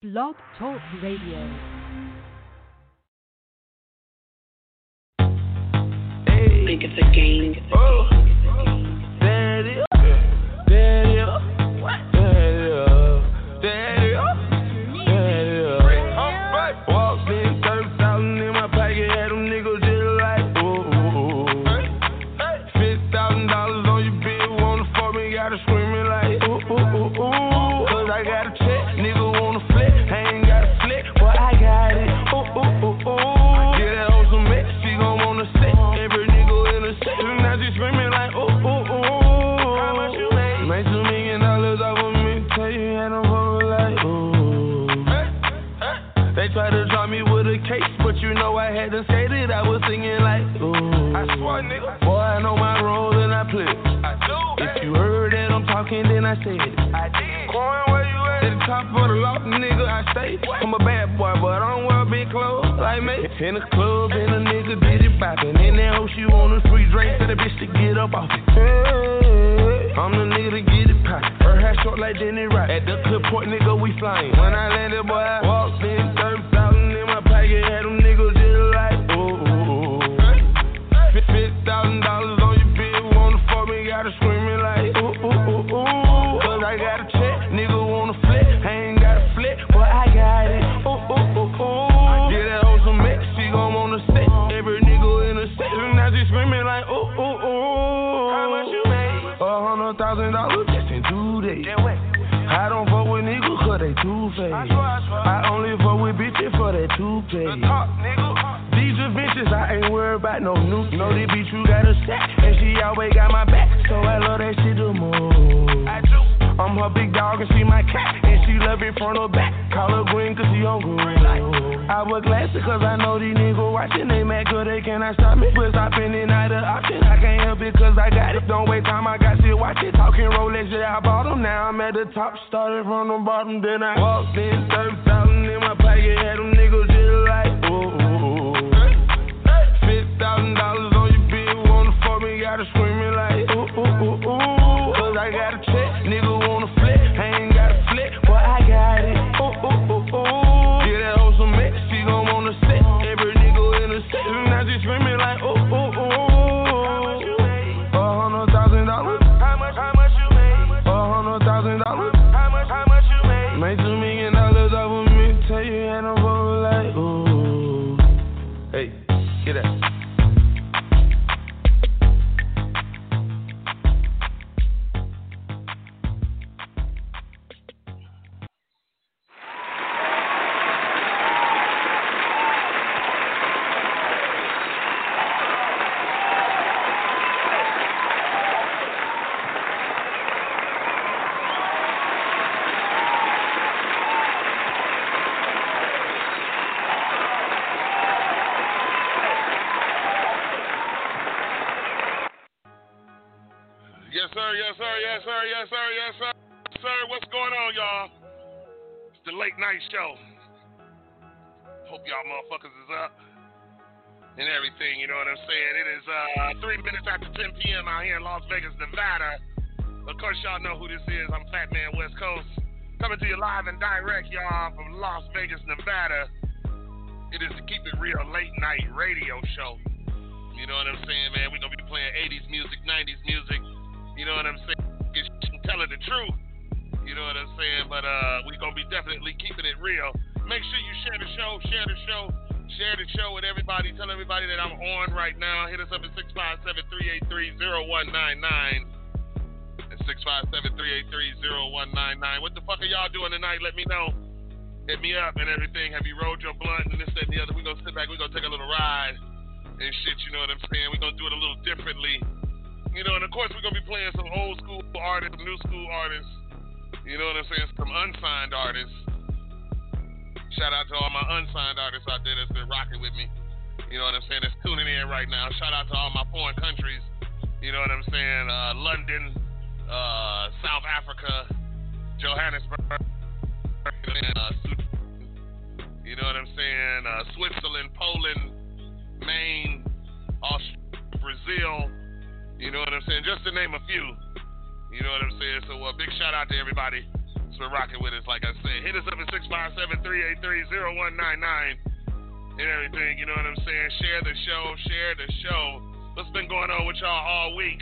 Blog Talk Radio. Think it's a game. Oh, I swear, nigga. Boy, I know my role and I play. I do. If you heard that I'm talking, then I said it. I did. Coin, where you at? At the top of the loft, nigga, I stay. I'm a bad boy, but I don't wear big clothes like me. In the club, and a nigga did it bopping. In that hoe, she want a free drink, tell the bitch to get up off it. I'm the nigga to get it poppin'. Her hair short like Denny Rock. At the clip point, nigga, we flying. When I landed, boy, I walked in, Know this bitch, you got a set, and she always got my back. So I love that shit the most. I do. I'm her big dog and she my cat, and she love it from the back. Call her green cause she on green. I wear glasses cause I know these niggas watching. They mad cause they cannot stop me. But stopping it not an option. I can't help it cause I got it. Don't wait time, I got shit, watch it. Talking Rolex, yeah, I bought them. Now I'm at the top, started from the bottom. Then I walked in, 30,000 in my pocket, had them niggas gotta screaming like y'all motherfuckers is up and everything. You know what I'm saying? It is uh, three minutes after 10 p.m. out here in Las Vegas, Nevada. Of course, y'all know who this is. I'm Phatman WestCoast, coming to you live and direct, y'all, from Las Vegas, Nevada. It is the Keep It Real late night radio show. You know what I'm saying, man? We're gonna be playing 80s music, 90s music. You know what I'm saying? Get telling the truth. You know what I'm saying? But uh, we're gonna be definitely keeping it real. Make sure you share the show, share the show, share the show with everybody. Tell everybody that I'm on right now. Hit us up at 657-383-0199. That's 657-383-0199. What the fuck are y'all doing tonight? Let me know. Hit me up and everything. Have you rolled your blunt and this, that, and the other? We're gonna sit back, we're gonna take a little ride and shit, you know what I'm saying? We're gonna do it a little differently. You know, and of course we're gonna be playing some old school artists, new school artists. You know what I'm saying? Some unsigned artists. Shout out to all my unsigned artists out there that's been rocking with me. You know what I'm saying? That's tuning in right now. Shout out to all my foreign countries. You know what I'm saying? Uh, London, uh, South Africa, Johannesburg, uh, you know what I'm saying? Uh, Switzerland, Poland, Maine, Australia, Brazil. You know what I'm saying? Just to name a few. You know what I'm saying? So, uh, big shout out to everybody. For rocking with us. Like I said, hit us up at 657-383-0199 and everything. You know what I'm saying? Share the show. Share the show. What's been going on with y'all all week?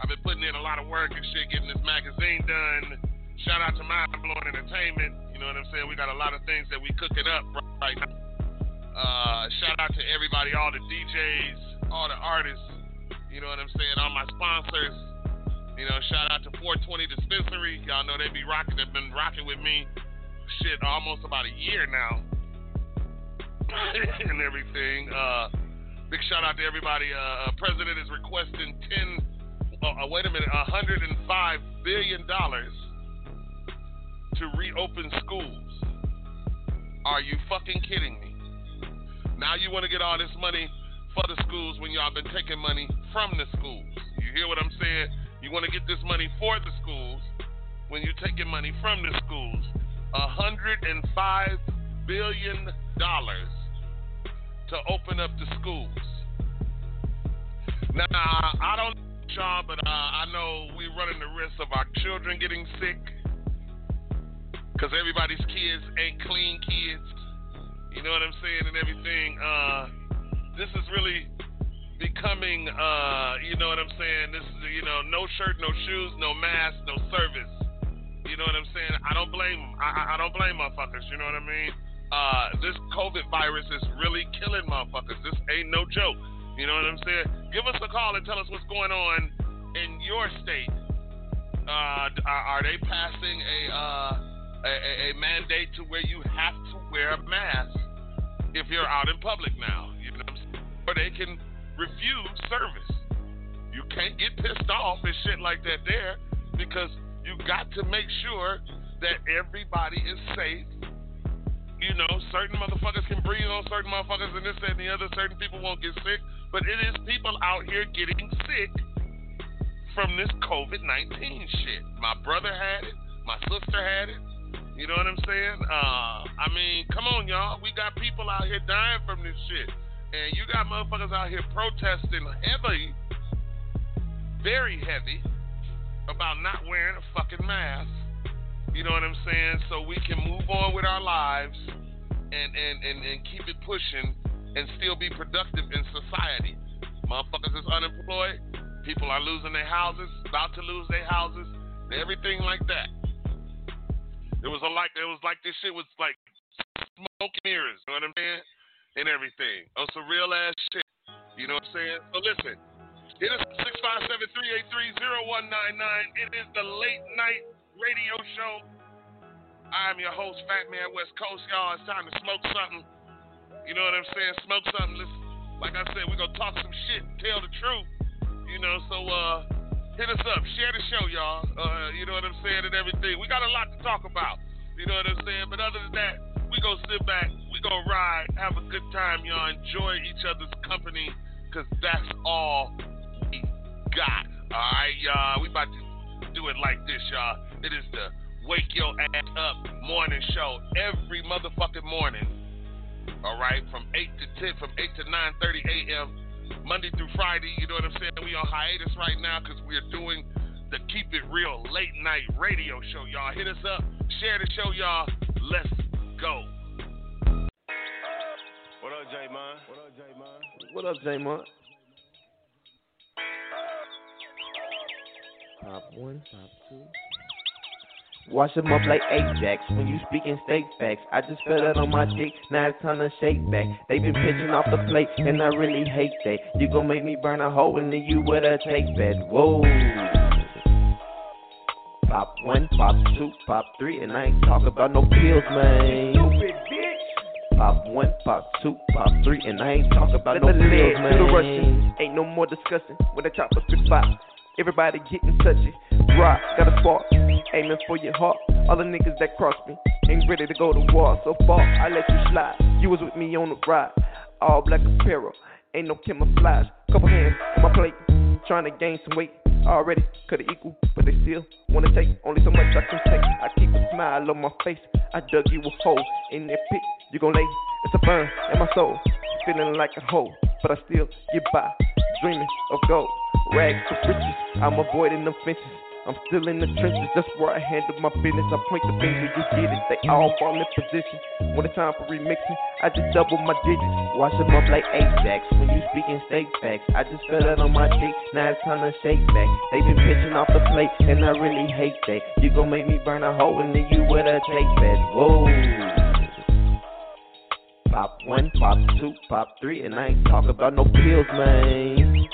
I've been putting in a lot of work and shit, getting this magazine done. Shout out to Mind Blowing Entertainment. You know what I'm saying? We got a lot of things that we cooking up right now. Uh, shout out to everybody, all the DJs, all the artists. You know what I'm saying? All my sponsors. You know, shout out to 420 Dispensary. Y'all know they be rocking. They've been rocking with me, shit, almost about a year now, and everything. Uh, big shout out to everybody. Uh, President is requesting 10 uh, wait a minute, 105 billion dollars to reopen schools. Are you fucking kidding me? Now you want to get all this money for the schools when y'all been taking money from the schools. You hear what I'm saying? You want to get this money for the schools when you're taking money from the schools. 105 billion dollars to open up the schools. Now I don't Sean, but uh, I know we're running the risk of our children getting sick because everybody's kids ain't clean kids. You know what I'm saying and everything. Uh, this is really becoming, uh, you know what I'm saying. This is, you know, no shirt, no shoes, no mask, no service. You know what I'm saying? I don't blame them. I, I don't blame motherfuckers. You know what I mean? Uh, this COVID virus is really killing motherfuckers. This ain't no joke. You know what I'm saying? Give us a call and tell us what's going on in your state. Uh, are, they passing a, uh, a, a mandate to where you have to wear a mask if you're out in public now? You know, what I'm saying? or they can refuse service. You can't get pissed off and shit like that there because you got to make sure that everybody is safe you know, certain motherfuckers can breathe on certain motherfuckers and this, that, and the other. Certain people won't get sick. But it is people out here getting sick from this COVID 19 shit. My brother had it, my sister had it. You know what I'm saying? Uh, I mean, come on, y'all. We got people out here dying from this shit. And you got motherfuckers out here protesting heavily, very heavy, about not wearing a fucking mask. You know what I'm saying? So we can move on with our lives and, and, and, and keep it pushing and still be productive in society. Motherfuckers is unemployed. People are losing their houses, about to lose their houses, everything like that. It was a like it was like this shit was like smoke mirrors, you know what I'm saying? And everything. On some real ass shit. You know what I'm saying? So listen. It is 657-383-0199. It is the late night radio show. I am your host, Phatman WestCoast, y'all. It's time to smoke something. You know what I'm saying? Smoke something. Listen, like I said, we're gonna talk some shit, tell the truth. You know, so uh hit us up, share the show, y'all. Uh, you know what I'm saying, and everything. We got a lot to talk about. You know what I'm saying? But other than that, we gonna sit back, we gonna ride, have a good time, y'all. Enjoy each other's company, cause that's all we got. Alright, y'all. We about to do it like this, y'all. It is the Wake Your Ass Up morning show every motherfucking morning all right, from 8 to 10, from 8 to 9.30 a.m., Monday through Friday. You know what I'm saying? We on hiatus right now because we're doing the Keep It Real late night radio show. Y'all hit us up, share the show, y'all. Let's go. What up, J Mon? What up, J Mon? What up, J Mon? Pop one, pop two. Wash them up like Ajax when you speaking state facts. I just fell out on my dick, now it's time to shake back. They been pitching off the plate, and I really hate that. You gon' make me burn a hole into you with a tape bed. Whoa. Pop one, pop two, pop three, and I ain't talk about no pills, man. Stupid bitch. Pop one, pop two, pop three, and I ain't talk about no pills, man. the Russian. Ain't no more discussing when the chopper spit pop. Everybody getting touchy. Rock, got a spark, aiming for your heart. All the niggas that cross me ain't ready to go to war. So far, I let you slide. You was with me on the ride. All black apparel, ain't no camouflage. Couple hands on my plate, trying to gain some weight. Already could have equal, but they still wanna take only so much I can take. I keep a smile on my face. I dug you a hole in that pit. You gon' lay, it's a burn in my soul. Feeling like a hoe, but I still get by. Dreaming of gold. Rags to riches, I'm avoiding them fences. I'm still in the trenches, that's where I handle my business. I point the finger, you get it. They all fall in position. When it's time for remixing, I just double my digits. Wash them up like Ajax when you speaking steak facts. I just fell out on my dick, now it's time to shake back. They been pitching off the plate, and I really hate that. You gon' make me burn a hole in the you with a tape bed. Whoa. Pop one, pop two, pop three, and I ain't talk about no pills, man.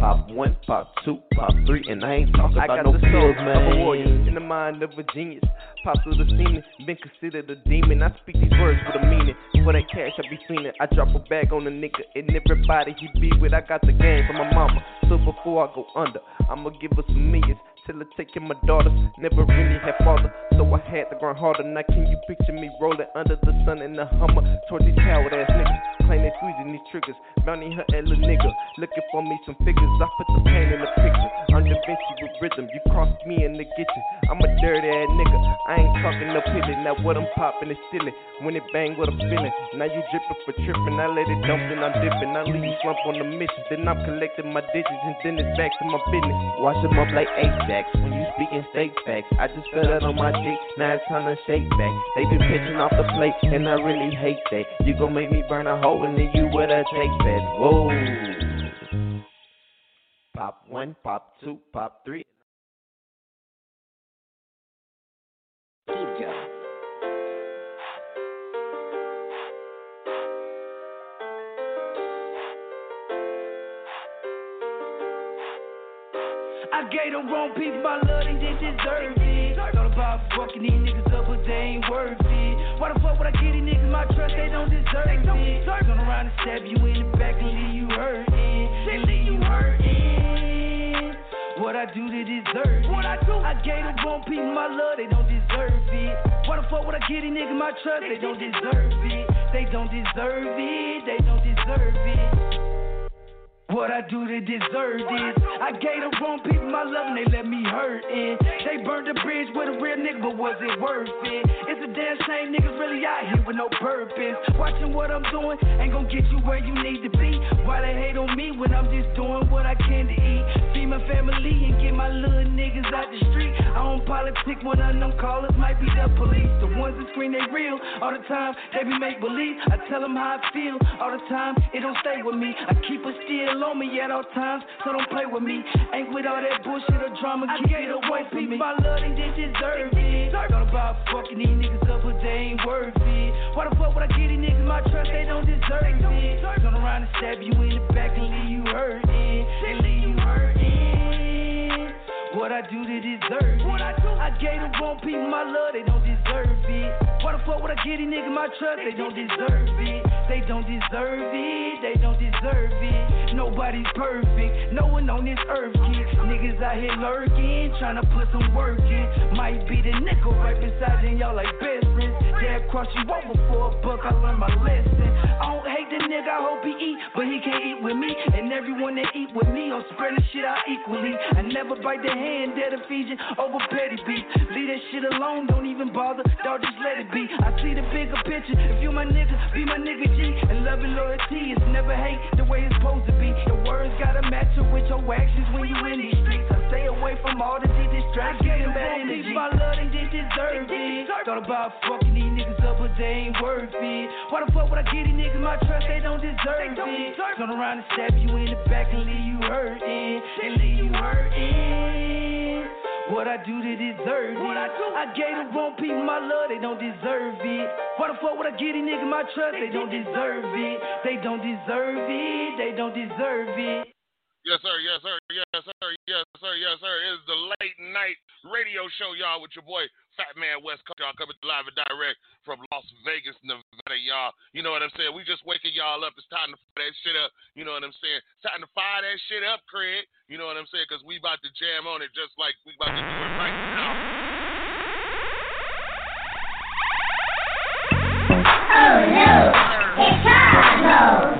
Pop one, pop two, pop three, and I ain't talking about I got no the soul pills, of man. a warrior in the mind of a genius. Pops of the semen, been considered a demon. I speak these words with a meaning. For that cash, I be fiending. I drop a bag on a nigga and everybody he be with. I got the game from my mama. So before I go under, I'ma give her some millions. Till I take care my daughters. Never really had father, so I had to grind harder. Now can you picture me rolling under the sun in the Hummer toward these coward ass niggas? Claim they squeezing these triggers. Bounty her and little nigga. Looking for me some figures. I put the pain in the picture. Under Vinci with rhythm. You crossed me in the kitchen. I'm a dirty ass nigga. I ain't talking no pilly. Now what I'm popping is silly. When it bang, what I'm feeling. Now you dripping for tripping. I let it dump, then I'm dipping. I leave you slump on the mission. Then I'm collecting my digits and then it's back to my business. Wash them up like Ajax when you speaking steak facts. I just fell out on my dick, now it's time to shake back. They been pitching off the plate, and I really hate that. You gon' make me burn a hole in you with a tape bed. Whoa. Pop one, pop two, pop three. I gave the wrong people my love, they didn't deserve fucking these niggas up, but they ain't worth it. Why the fuck would I give these niggas my trust? They don't deserve it. Deserve Turn around and stab you in the back and leave you hurting. And leave you hurting. What I do to deserve it? What I do? I gave the wrong people my love, they don't deserve it. Why the fuck would I give these niggas my trust? They don't deserve it. They don't deserve it. They don't deserve it. What I do to deserve this? I gave the wrong people my love and they let me hurt it. They burned the bridge with a real nigga, but was it worth it? It's a damn shame niggas really out here with no purpose. Watching what I'm doing ain't gonna get you where you need to be. Why they hate on me when I'm just doing what I can to eat? Feed my family and get my little niggas out the street. I don't politic when none of them callers might be the police. The ones that scream they real all the time, they be make believe. I tell them how I feel all the time, it don't stay with me. I keep it still on me at all times, so don't play with me. Ain't with all that bullshit or drama, keep it away from me. My love, they just deserve it. Thought about fucking these niggas up, but they ain't worth it. Why the fuck would I give these niggas my trust? They don't deserve it. Turn around and stab you in the back and leave you hurting. And leave you hurting. What I do to deserve it? What I do? I gave the wrong people my love, they don't deserve it. Why the fuck would I give these niggas my trust? They don't deserve it. They don't deserve it. They don't deserve it. Nobody's perfect. No one on this earth can. Niggas out here lurking, trying to put some work in. Might be the nickel right beside you, y'all like best friends. They'll cross you over for a buck. I learned my lesson. I don't hate the nigga, I hope he eat, but he can't eat with me. And everyone that eat with me, I'm spreading shit out equally. I never bite the hand feed you over petty beef. Leave that shit alone, don't even bother, dog, just let it be. I see the bigger picture. If you my nigga, be my nigga G. And love and loyalty is never hate the way it's supposed to be. The words gotta match up with your actions when you in these streets. I stay away from all the distractions and bad energy. My love, they did deserve it. Thought about fucking these niggas up, but they ain't worth it. Why the fuck would I give these niggas my trust? They don't deserve it. Turn around and stab you in the back and leave you hurting. And leave you hurting. What I do to deserve it? I, do? I gave the wrong people my love, they don't deserve it. Why the fuck would I give these niggas my trust? They don't deserve it. They don't deserve it. They don't deserve it. Yes, sir. Yes, sir. Yes, sir. Yes, sir. Yes, sir. It is the late night radio show, y'all, with your boy Phatman WestCoast. Y'all coming live and direct from Las Vegas, Nevada, y'all. You know what I'm saying? We just waking y'all up. It's time to fire that shit up. You know what I'm saying? It's time to fire that shit up, Craig. You know what I'm saying? Because we about to jam on it just like we about to do it right now. Oh no, it's Carlos.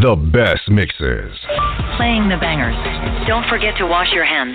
The best mixes. Playing the bangers. Don't forget to wash your hands.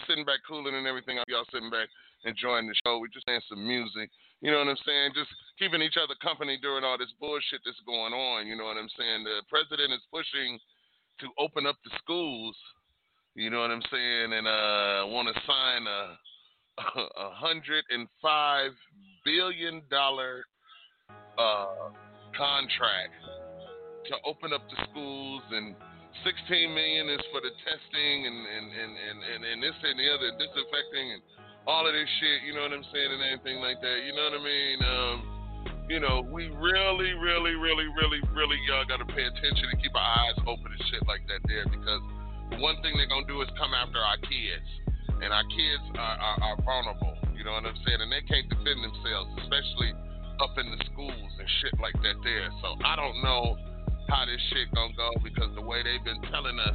Just sitting back cooling and everything. Y'all sitting back enjoying the show. We're just playing some music. You know what I'm saying? Just keeping each other company during all this bullshit that's going on. You know what I'm saying? The president is pushing to open up the schools. You know what I'm saying? And uh, want to sign a a hundred and five billion dollar uh, contract to open up the schools and 16 million is for the testing and and, and, and, and, and this and the other disinfecting and all of this shit, you know what I'm saying, and anything like that. You know what I mean? Um, you know, we really, really, really, really, really y'all gotta pay attention and keep our eyes open and shit like that there because one thing they're gonna do is come after our kids. And our kids are, are, are vulnerable, you know what I'm saying? And they can't defend themselves, especially up in the schools and shit like that there. So I don't know how this shit gonna go because the way they've been telling us,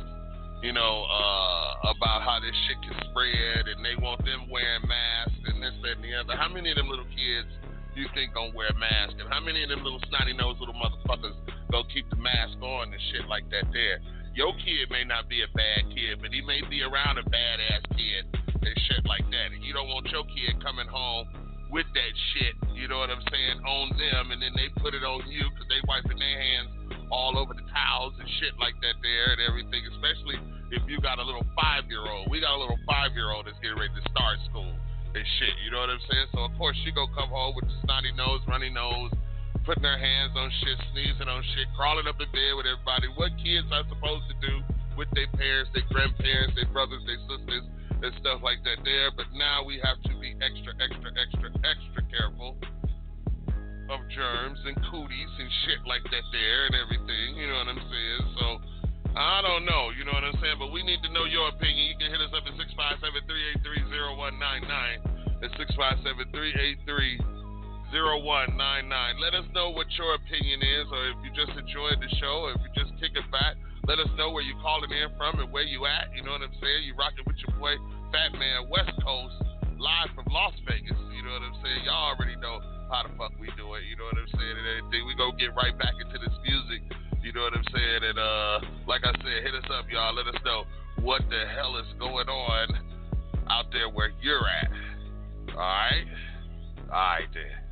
you know, uh, about how this shit can spread and they want them wearing masks and this, that, and the other. How many of them little kids do you think gonna wear masks? And how many of them little snotty nosed little motherfuckers gonna keep the mask on and shit like that there? Your kid may not be a bad kid, but he may be around a badass kid and shit like that. And you don't want your kid coming home with that shit, you know what I'm saying, on them, and then they put it on you because they wiping their hands all over the towels and shit like that there and everything, especially if you got a little five year old. We got a little five year old that's getting ready to start school and shit, you know what I'm saying? So, of course, she gonna come home with the snotty nose, runny nose, putting her hands on shit, sneezing on shit, crawling up in bed with everybody. What kids are supposed to do with their parents, their grandparents, their brothers, their sisters, and stuff like that there. But now we have to be extra, extra, extra, extra careful of germs and cooties and shit like that there and everything. You know what I'm saying? So I don't know. You know what I'm saying? But we need to know your opinion. You can hit us up at 657-383-0199. That's 657-383 0199. Let us know what your opinion is, or if you just enjoyed the show, if you just kick it back. Let us know where you're calling in from and where you at. You know what I'm saying? You rocking with your boy Phatman WestCoast, live from Las Vegas. You know what I'm saying? Y'all already know how the fuck we do it. You know what I'm saying? And everything. We go get right back into this music. You know what I'm saying? And uh, like I said, hit us up, y'all. Let us know what the hell is going on out there where you're at. All right? All right, then.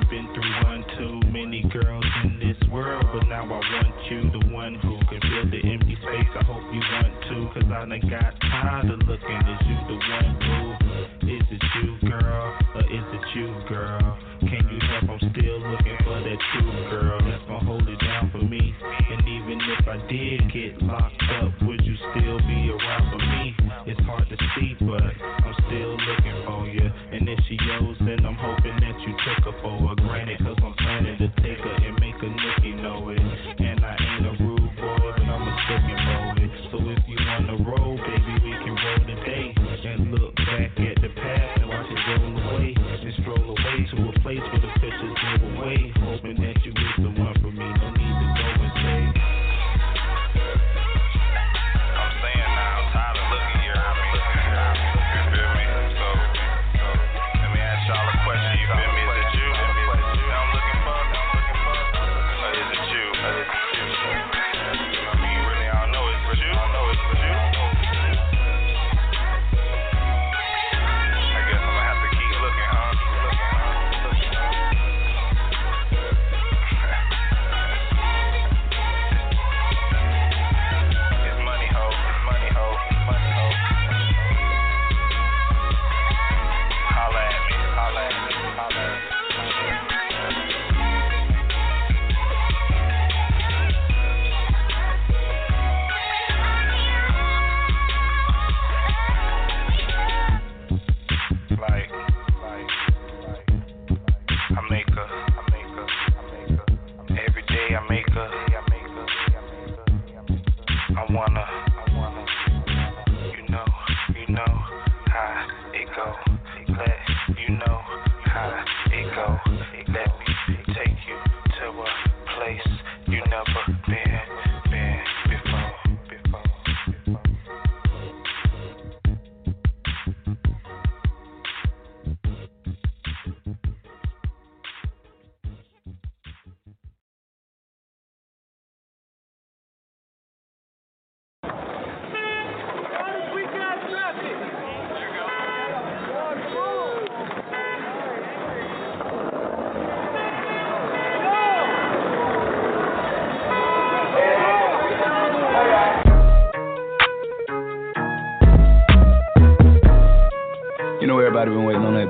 done been through one too many girls in this world, but now I want you, the one who can fill the empty space. I hope you want to, cause I done got tired of looking at you, the one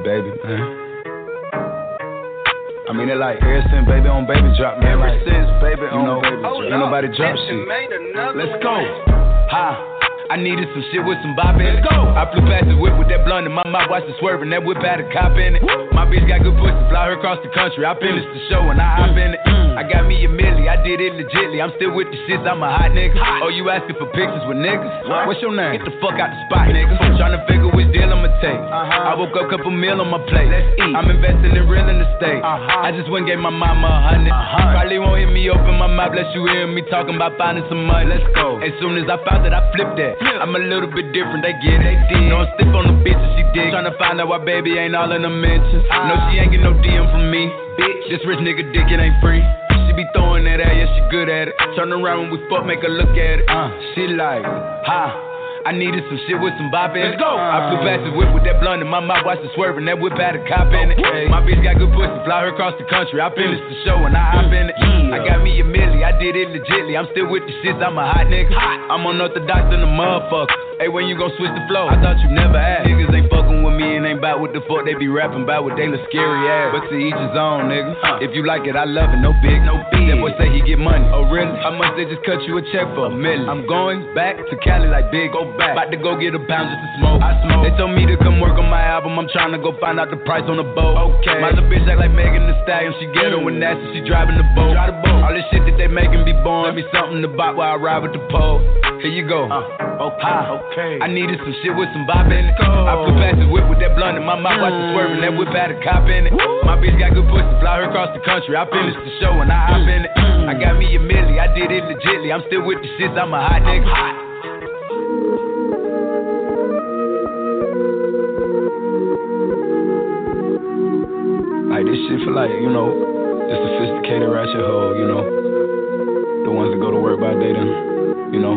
baby. Man. I mean, it like ever since baby on baby drop, man. Ever like, since baby you on know, baby drop. Ain't nobody drop shit. Let's go. Ha. I needed some shit with some bop in it. Go. I flew past the whip with that blunt in my mouth, watched it swerving. That whip had a cop in it. Woo. My bitch got good pussy, fly her across the country. I finished the show and I hop in it. I got me a milli, I did it legitly. I'm still with the shits, I'm a hot nigga. Oh, you asking for pictures with niggas? What's your name? Get the fuck out the spot, nigga. Trying to figure which deal I'ma take. Uh-huh. I woke up, couple meal on my plate. Let's eat. I'm investing in real estate. Uh-huh. I just went and gave my mama a hundred. Uh-huh. Probably won't hear me open my mouth, bless you hear me talking about finding some money. Let's go. As soon as I found that, I flipped that. I'm a little bit different, they get it. No, I'm stiff on the bitch and she dig. to find out why baby ain't all in the mentions. No, she ain't get no DM from me. Bitch, this rich nigga dick, it ain't free. She be throwing that at, yeah, she good at it. Turn around when we fuck, make her look at it. Uh, she like, ha. I needed some shit with some bop in it. Let's go. I flew past the whip with that blunt in my mouth, watched it swerving. That whip had a cop in it. My bitch got good pussy, fly her across the country. I finished the show and I hop in it. I got me a milli, I did it legitly. I'm still with the shits, I'm a hot nigga. I'm unorthodox than a motherfucker. Hey, when you gon' switch the flow? I thought you never asked. Niggas ain't fucking with and ain't bout what the fuck they be rapping about with they look scary ass. But to each his own, nigga. If you like it, I love it. No big, no big. That boy say he get money. Oh really? How much they just cut you a check for? A million. I'm going back to Cali like big. Go back. About to go get a pound just to smoke. I smoke. They told me to come work on my album. I'm trying to go find out the price on the boat. Okay. My little bitch act like Megan Thee Stallion. She get ghetto and nasty. She driving the boat. Drive the boat. All this shit that they making be born. Let me something to buy while I ride with the pole. Here you go. Uh, okay. okay. I needed some shit with some bop in it. I flew past the whip with that blunt in my mouth, watched it swerving. That whip had a cop in it. My bitch got good pussy, fly her across the country. I finished the show and I hop in it. I got me a milli, I did it legitly. I'm still with the shits, I'm a hot nigga. hot. Like this shit for like, you know, the sophisticated ratchet hoe, you know. The ones that go to work by day then, you know,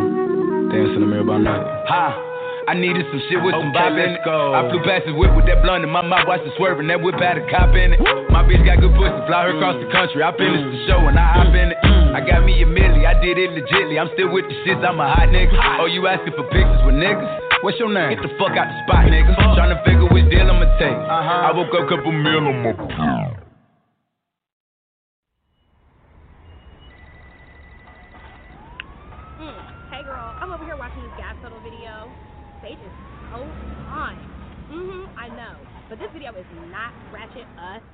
dance in the mirror by night. Ha! I needed some shit with some bop in it. I flew past the whip with that blunt in my mouth, watched it swerving. That whip had a cop in it. My bitch got good pussy, fly her across the country. I finished the show and I hop in it. I got me a milli, I did it legitly. I'm still with the shits, I'm a hot nigga. Oh, you asking for pictures with niggas? What's your name? Get the fuck out the spot, nigga. Tryna figure which deal I'ma take. Uh-huh. I woke up, couple meal on my plate. Mm. Hey girl, I'm over here watching this gas pedal video. Stage is so fun. Mhm, I know. But this video is not ratchet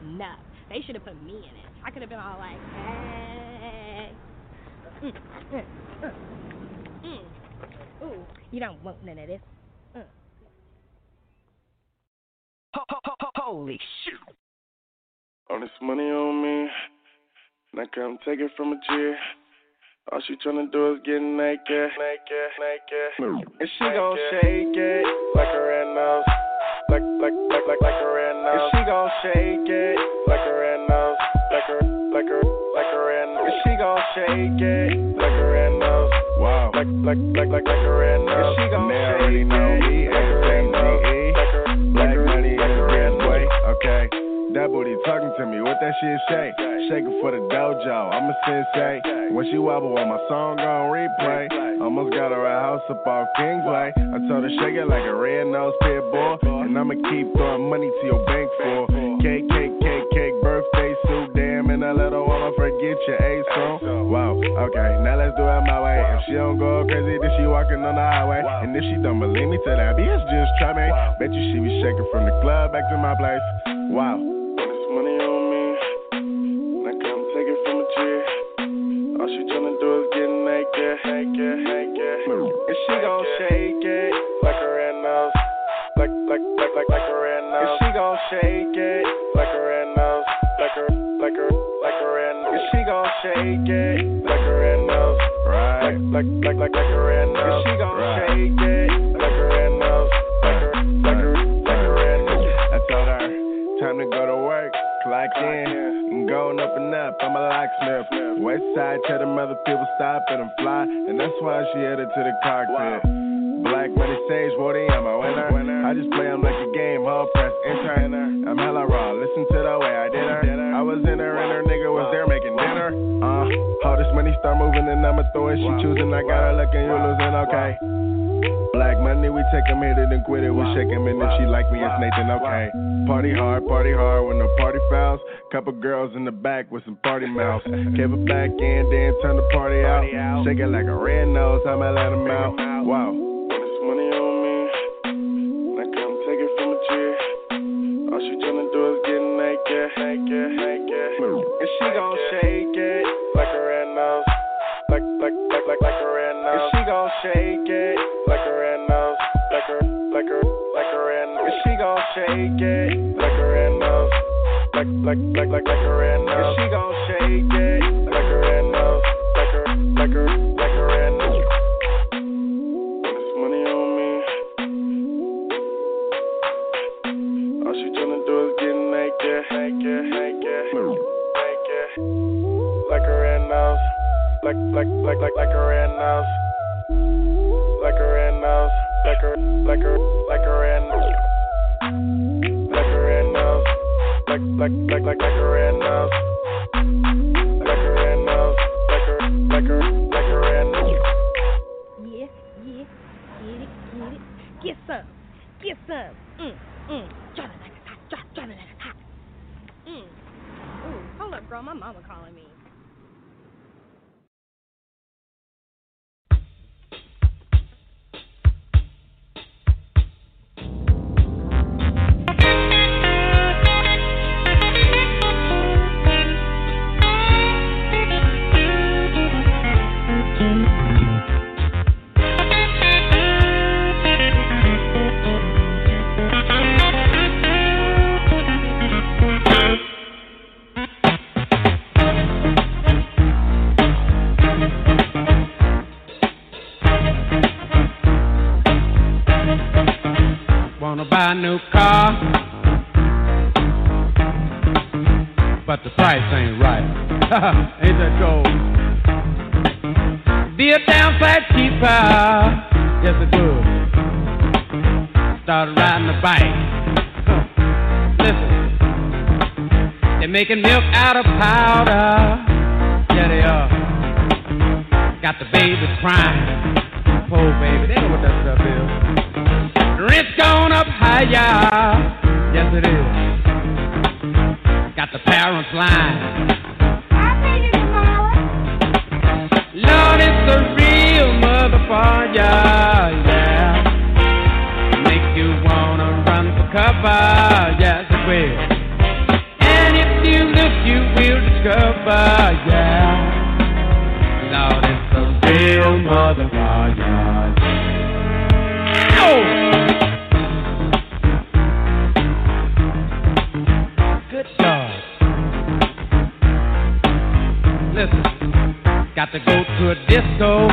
enough. They should have put me in it. I could have been all like, hey. Mm, mm, mm. Ooh, you don't want none of this. Mm. Holy shit. All this money on me, and I come take it from a G. All she tryna do is get naked, naked, naked. And she gon' shake it like a red nose, like like like like like a red nose. And she gon' shake it like a red nose, like a like a like a red nose. And she gon' shake it like a red nose. Wow. Like like like like like a red nose. And she gon' shake already know it me, like a red nose, like a like a money like a red nose. Okay. That booty talking to me. What that shit shake? Shaking for the dojo. I'm a sensei. When she wobble on my song on replay. Almost got her a house up off Kingsway. I told her shake it like a red nose pit bull. And I'ma keep throwing money to your bank for cake, cake, cake, cake, birthday suit. Damn, and I let her wanna forget your A song. Wow. Okay, now let's do it my way. If she don't go crazy, then she walking on the highway. And if she don't believe me, tell that bitch just try me. Bet you she be shaking from the club back to my place. Wow. Money on me, and I come take it from a G. All she tryna do is get naked, naked, naked. And she gon' shake it like a red nose, like like like like like a red nose. And she gon' shake it like a red nose, like a like a like a red nose. And she gon' shake it like a red nose, right? Like like like like like a red nose. And she gon' shake it like a red nose, clock in, and going up and up. I'm a locksmith. West side, tell them other people stop and I'm fly, and that's why she headed to the cockpit. Black money stage, Woody, I'm a winner. I just play 'em like a game, hall press enter. I'm hella raw, listen to the way I did her. I was in her and her nigga was there making dinner. Uh, all this money start moving and I'ma throw it. She choosing, I got her looking, you losing, okay. Black money, we take take 'em, hit it and quit it. We shake shake 'em, and if she like me, it's Nathan, okay. Party hard, party hard when the party fouls. Couple girls in the back with some party mouths. Kept it back in, then turn the party out. Shake it like a red nose, I'ma let 'em out. Wow. like like like like a red Good Listen, got to go to a disco.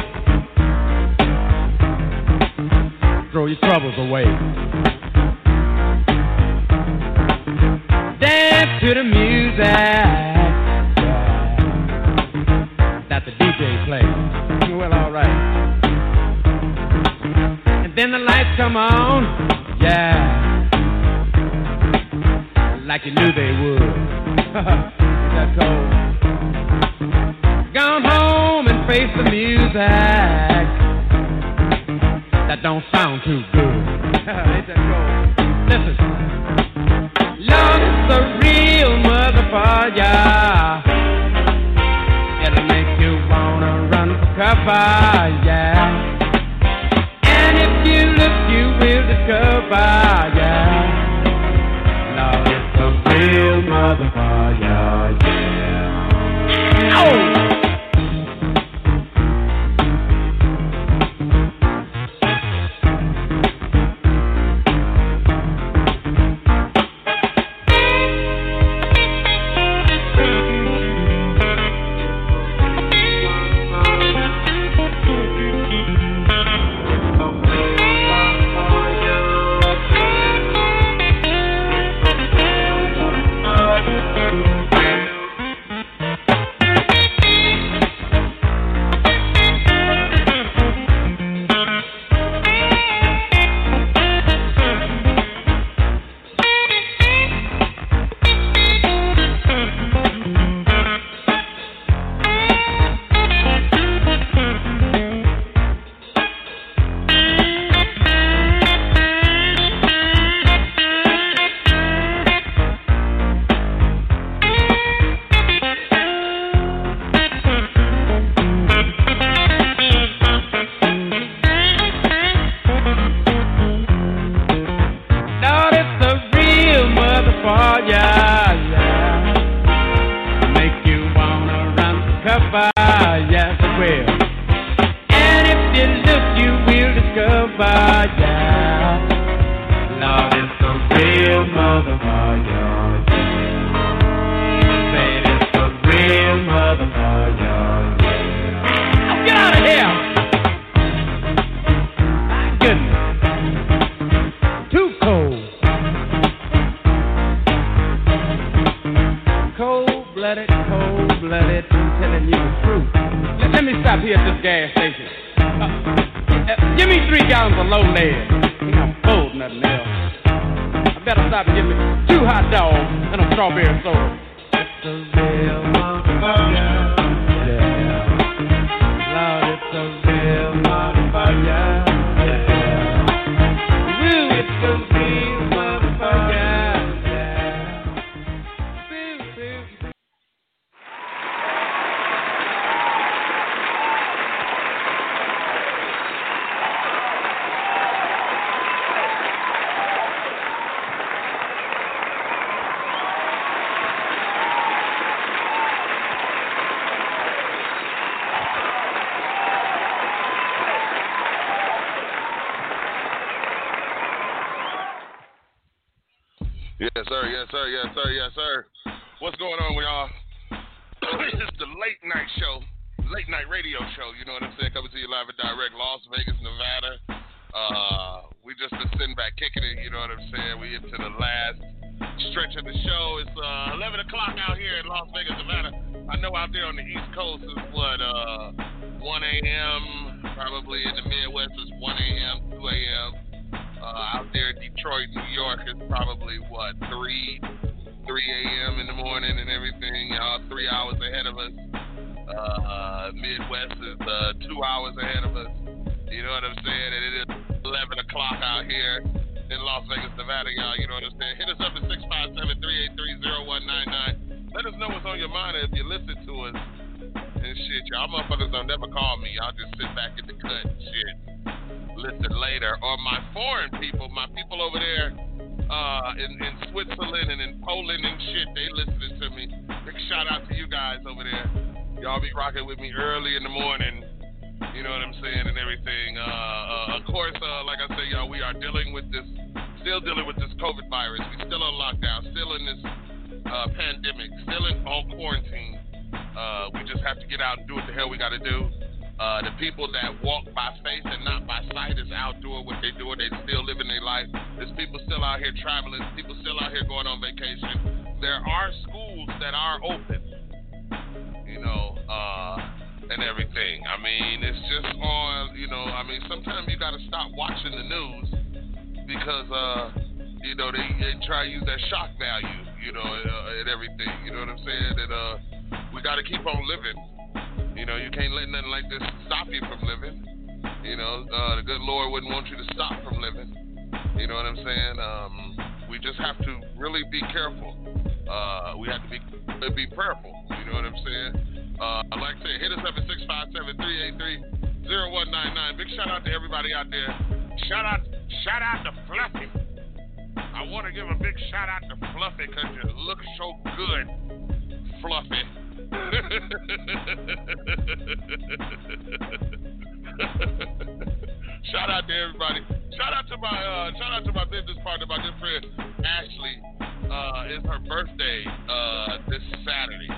Yes, sir. Yes, sir. Yes, sir. What's going on with y'all? it's the late night show, late night radio show. You know what I'm saying? Coming to you live and direct, Las Vegas, Nevada. Uh, we just been sitting back kicking it. You know what I'm saying? We into the last stretch of the show. It's uh, 11 o'clock out here in Las Vegas, Nevada. I know out there on the East Coast is what uh, 1 a.m. Probably in the Midwest is 1 a.m., 2 a.m. Uh, out there in Detroit, New York is probably what 3 3 a.m. in the morning and everything. Y'all three hours ahead of us. Uh, Midwest is uh, two hours ahead of us. You know what I'm saying? And it is 11 o'clock out here in Las Vegas, Nevada, y'all. You know what I'm saying? Hit us up at 657-383-0199. Let us know what's on your mind if you listen to us and shit. Y'all motherfuckers don't never call me. Y'all just sit back in the cut and shit. Listen later. Or my foreign people, my people over there uh, in, in Switzerland and in Poland and shit, they listening to me. Big shout out to you guys over there. Y'all be rocking with me early in the morning. You know what I'm saying and everything. Uh, uh, of course, uh, like I say, y'all, we are dealing with this, still dealing with this COVID virus. We still on lockdown, still in this uh, pandemic, still in all quarantine. Uh, we just have to get out and do what the hell we got to do. Uh, the people that walk by faith and not by sight is out doing what they're doing. They still living their life. There's people still out here traveling. People still out here going on vacation. There are schools that are open. You know, uh, and everything. I mean, it's just on. You know, I mean, sometimes you got to stop watching the news because, uh, you know, they, they try to use that shock value. You know, uh, and everything. You know what I'm saying? And uh, we got to keep on living. You know, you can't let nothing like this stop you from living. You know, uh, the good Lord wouldn't want you to stop from living. You know what I'm saying? Um, we just have to really be careful. Uh, we have to be be prayerful. You know what I'm saying? Uh, like I said, hit us up at 657-383-0199. Big shout out to everybody out there. Shout out, shout out to Fluffy. I want to give a big shout out to Fluffy because you look so good, Fluffy. shout out to everybody. Shout out to my uh, shout out to my business partner, my good friend Ashley. Uh, it's her birthday uh, this Saturday.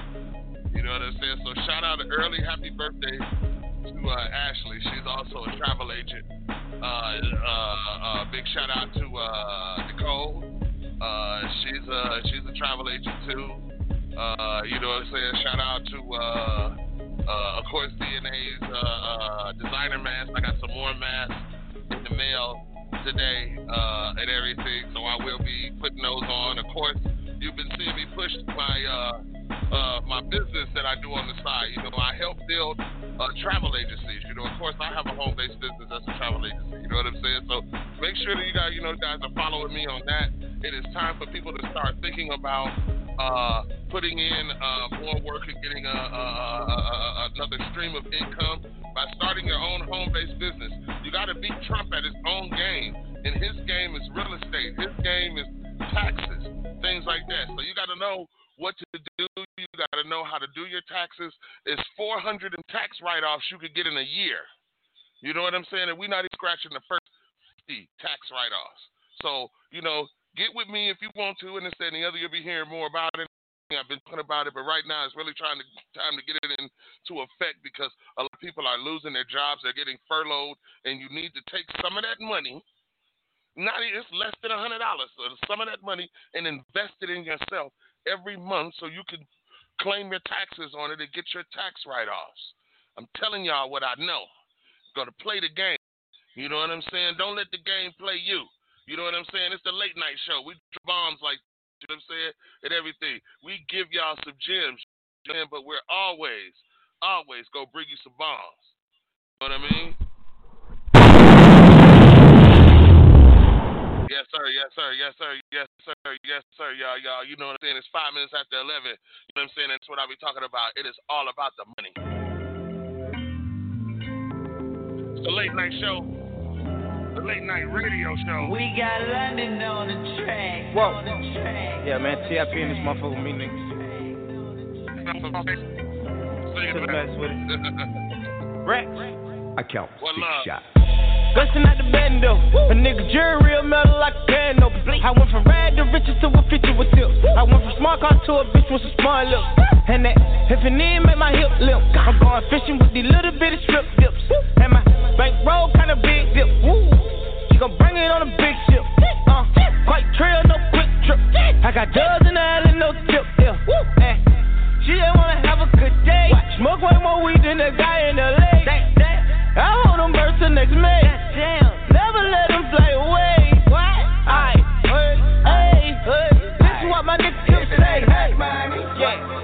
You know what I'm saying? So shout out early happy birthday to uh, Ashley. She's also a travel agent. Uh, uh, big shout out to uh, Nicole. Uh, she's a she's a travel agent too. Uh, you know what I'm saying? Shout out to uh, uh, of course DNA's uh, uh, designer mask. I got some more masks in the mail today and everything, so I will be putting those on. Of course, you've been seeing me push my uh, uh, my business that I do on the side. You know, I help build uh, travel agencies. You know, of course, I have a home-based business that's a travel agency. You know what I'm saying? So make sure that you guys, you know, guys are following me on that. It is time for people to start thinking about uh, putting in uh, more work and getting a, a, a, another stream of income by starting your own home-based business. You got to beat Trump at his own game, and his game is real estate. His game is taxes, things like Yes, so you got to know what to do. You got to know how to do your taxes. It's 400 in tax write-offs you could get in a year. You know what I'm saying? And we're not even scratching the first 50 tax write-offs. So, you know, get with me if you want to, and this and the other. You'll be hearing more about it. I've been talking about it, but right now it's really trying to time to get it into effect because a lot of people are losing their jobs. They're getting furloughed, and you need to take some of that money. Not it's less than a hundred dollars. So some of that money and invest it in yourself every month so you can claim your taxes on it and get your tax write-offs. I'm telling y'all what I know. Gonna play the game. You know what I'm saying? Don't let the game play you. You know what I'm saying? It's the late night show. We drop bombs like you know what I'm saying? And everything. We give y'all some gems, but we're always, always go bring you some bombs. You know what I mean? Yes, sir. Yes, sir. Yes, sir. Yes, sir. Yes, sir. Y'all, y'all. You know what I'm saying? It's five minutes after 11. You know what I'm saying? That's what I be talking about. It is all about the money. It's the late night show the late night radio show. We got London on the track. Whoa. On the track. Yeah, man, TIP in this motherfucker me niggas. To the best with it. Rex. I count One six love. shots. Bustin' out the bando. A nigga jury real metal like a piano. I went from rag to riches to a feature with tips. I went from smart car to a bitch with some smart lips. And that if it need make my hip limp. I'm going fishing with these little bitty strip dips. And my bankroll kinda big dip. Woo. She gon' bring it on a big ship. Uh, quite trail, no quick trip. I got dubs in the alley, no tip. Yeah. And she just wanna have a good day. Smoke way more weed than the guy in LA. I hold them birds till next May.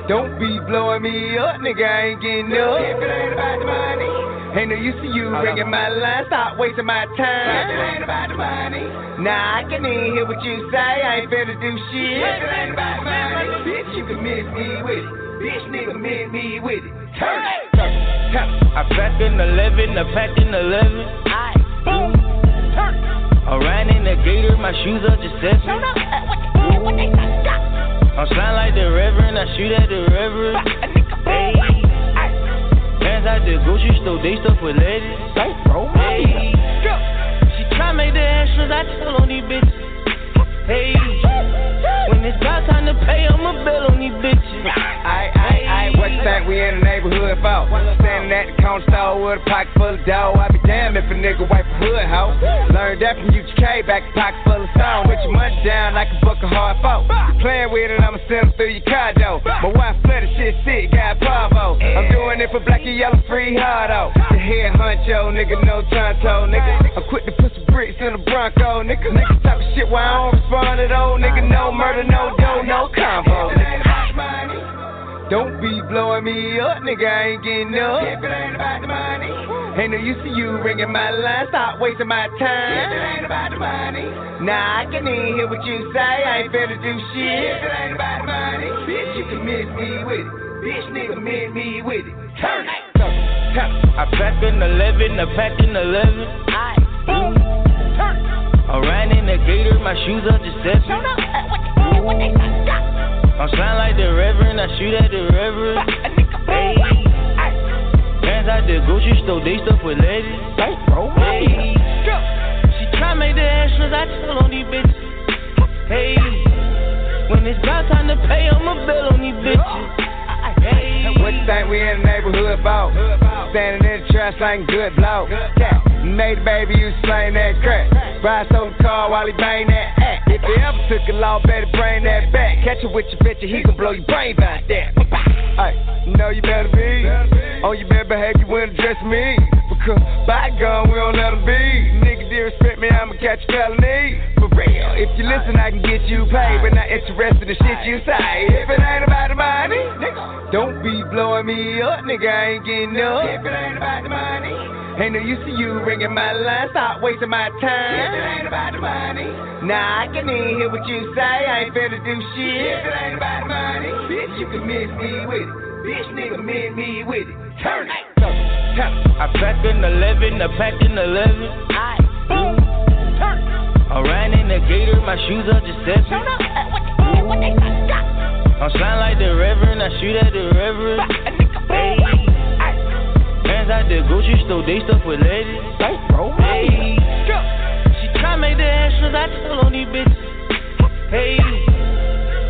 Don't be blowing me up, nigga. I ain't getting up. If it ain't about the money, ain't no use to you ringing my line. Stop wasting my time. If it ain't about the money, nah, I can even hear what you say. I ain't finna do shit. If it ain't about the money, bitch, you can miss me with it. Bitch, nigga, miss me with it. Turn it, turn turn. I pack in 11, I pack in 11. I, boom, turn. I ran in the gator, my shoes are just seven. No, no, uh, what, what they got? I'm slime like the reverend, I shoot at the reverend. Hey, Hands out the grocery store, they stuff with ladies. Hey, she try make the extras, I tell on these bitches. Hey, when it's about time to pay, I'ma bill on these bitches. I, I, I, what you we in the neighborhood for? Standing at the counter store with a pocket full of dough. I be damned if a nigga wipe a hood hoe. Learned that from UGK, back pocket full of stone. Put your money down like a book of hard folk. Playing with it, I'ma send 'em through your door. My wife flooded shit sick, got Pavo. I'm doing it for black and yellow free hard out. The head honcho, nigga, no tonto, nigga. I'm quick to put some bricks in the Bronco, nigga. Nigga talking shit while I don't respond at all, nigga. No murder, no dough, no combo. Don't be blowing me up, nigga. I ain't getting up. If it ain't about the money, ain't no use to you ringing my line. Stop wasting my time. If it ain't about the money, nah, I can even hear what you say. I ain't finna do shit. If it ain't about the money, bitch, you can miss me with it. Bitch, nigga, miss me with it. Turn it. I pack in 11, I pack in 11. I. I ran in the gator, my shoes are just. No, no, uh, what, what they got? I'm shining like the reverend, I shoot at the reverend. Hey, hands out the grocery store, they stuff with ladies. Hey, she try make the extras, I tell on these bitches. Hey, when it's about time to pay, I'ma bill on these bitches. Hey, you think we in the neighborhood about? Standing in the trash like good blow. The baby you slang that crack. Ride so car while he bang that act. If he ever took a law, better bring that back. Catch it with your picture, he gon' blow your brain out there. Hey, you know you better be oh, on your bad behavior when address me. Because by gun, we don't let them be. Nigga disrespect me, I'ma catch felony. Real, if you listen, I can get you paid. But not interested in the shit you say. If it ain't about the money, nigga, don't be blowing me up, nigga. I ain't getting up. If it ain't about the money, ain't no use to you ringing my line. Stop wasting my time. If it ain't about the money, nah, I can even hear what you say. I ain't finna do shit. If it ain't about the money, bitch, you can miss me with it. Bitch, nigga, miss me with it. Turn it. I pack in 11, I pack in 11. I, boom, turn. I ran in the gator, my shoes are just seven. No, no, uh, what, what they got? I'm shining like the reverend, I shoot at the reverend. Hey. Hands out the Gucci store, they stuff with ladies. Hey. She try make the extras, I tell on these bitches. Hey.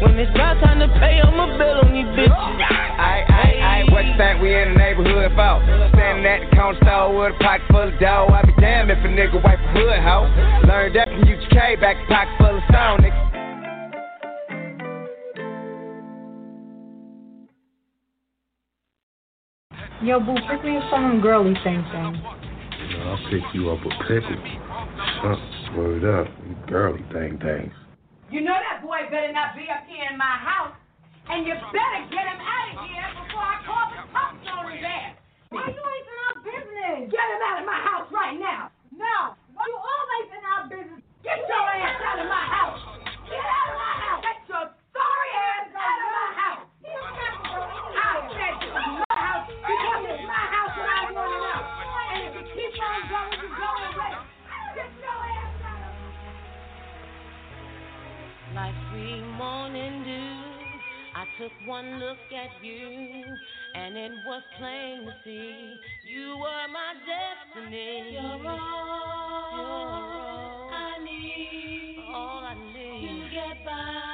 When it's about time to pay, I'ma bill on these bitches. Aight, aight, aight, what you think we in the neighborhood for? Standing at the counter store with a pocket full of dough. I be damned if a nigga wipe a hood hoe. Learned that from UGK, back a pocket full of stone, nigga. Yo, boo, pick me up some girly thing thing. You know, I'll pick you up a pickle. Son, word up, you girly thing things. You know that boy better not be up here in my house, and you better get him out of here before I call the cops on his ass. Why you ain't in our business? Get him out of my house right now. No, you always in our business. Get your ass out of my house. Get out of my house. Get your Like sweet morning dew, I took one look at you, and it was plain to see you were my destiny. You're all, all I need. All I need to get by.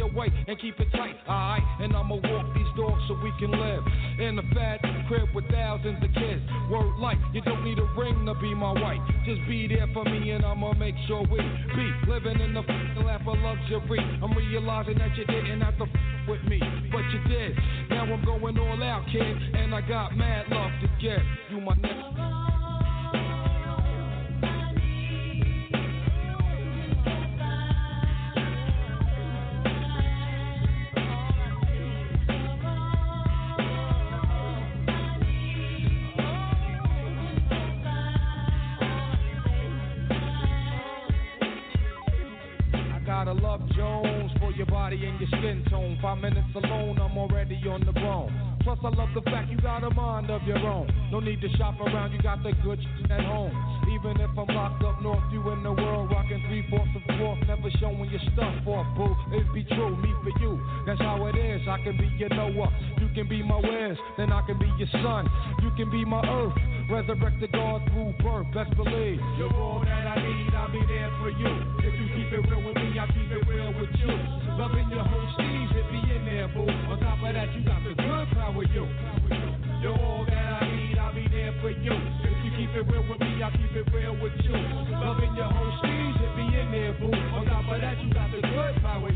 away and keep it tight, alright? And I'ma walk these dogs so we can live in a fat crib with thousands of kids. Word life, you don't need a ring to be my wife. Just be there for me and I'ma make sure we be living in the lap of luxury. I'm realizing that you didn't have to f- with me, but you did. Now I'm going all out, kid, and I got mad love to give. You my next. Five minutes alone, I'm already on the bone. Plus, I love the fact you got a mind of your own. No need to shop around, you got the good shit at home. Even if I'm locked up north, you in the world, rocking three fourths of fourth, never showing your stuff off, boo. It be true, me for you. That's how it is. I can be your Noah, you can be my Wes, then I can be your son. You can be my earth, resurrect the God through birth. Best believe you're all that I need. I'll be there for you. If you keep it real with me, I'll keep it real with you. Loving your whole steez, it be in there, boo. On top of that, you got the good power, you. You're all that I need, I'll be there for you. If you keep it real with me, I'll keep it real with you. Loving your whole steez, it be in there, boo. On top of that, you got the good power,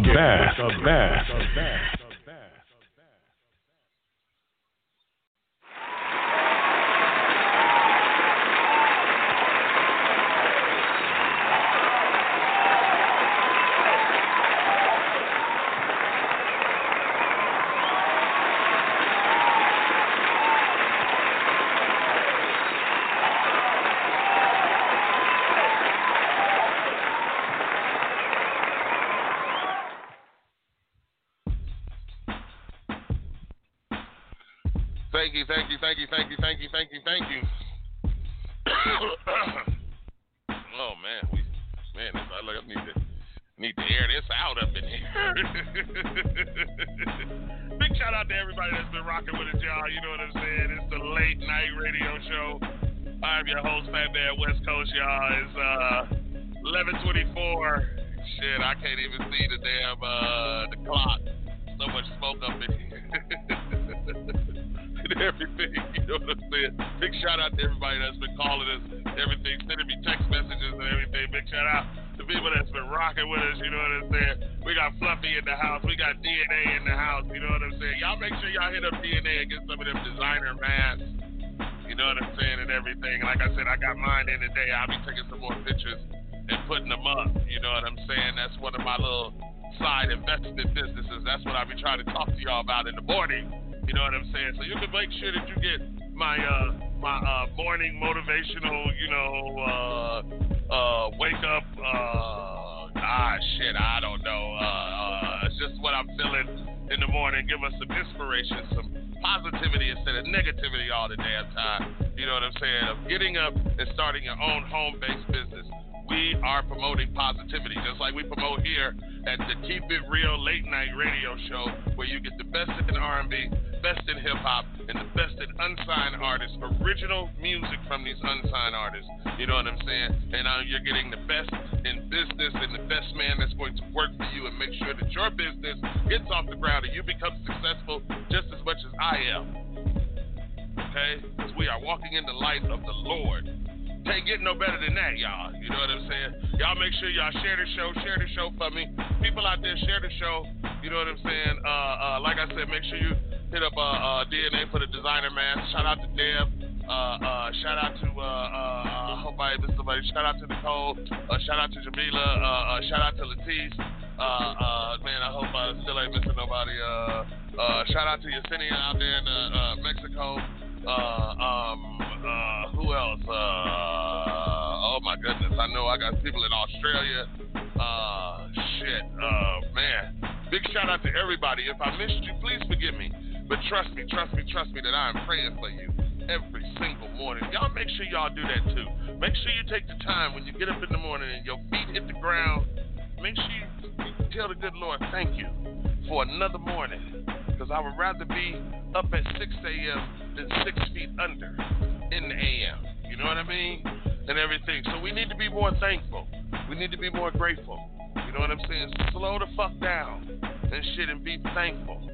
the best. Motivational, you know, uh uh wake up uh ah shit, I don't know. Uh, uh it's just what I'm feeling in the morning. Give us some inspiration, some positivity instead of negativity all the damn time. You know what I'm saying? Of getting up and starting your own home based business. We are promoting positivity, just like we promote here at the Keep It Real Late Night Radio Show, where you get the best in R&B, best in hip hop, and the best in unsigned artists, original music from these unsigned artists. You know what I'm saying? And uh, you're getting the best in business and the best man that's going to work for you and make sure that your business gets off the ground and you become successful just as much as I am. Okay? Because we are walking in the light of the Lord. Can't get no better than that, y'all. You know what I'm saying? Y'all make sure y'all share the show, share the show for me. People out there, share the show. You know what I'm saying? Uh, uh, like I said, make sure you hit up uh, uh, DNA for the designer mask. Shout out to Deb. Uh, uh, shout out to, I hope I missed somebody. Shout out to Nicole. Shout out to Jamila. Shout out to Latisse. Man, I hope I still ain't missing nobody. Shout out to Yesenia out there in Mexico. Uh, um, uh, who else? Uh, oh my goodness, I know I got people in Australia. Uh, shit, uh, man. Big shout out to everybody. If I missed you, please forgive me. But trust me, trust me, trust me that I am praying for you every single morning. Y'all make sure y'all do that too. Make sure you take the time when you get up in the morning and your feet hit the ground. Make sure you tell the good Lord, thank you for another morning. Because I would rather be up at 6 a.m. than six feet under in the a.m. You know what I mean? And everything. So we need to be more thankful. We need to be more grateful. You know what I'm saying? Slow the fuck down and shit and be thankful.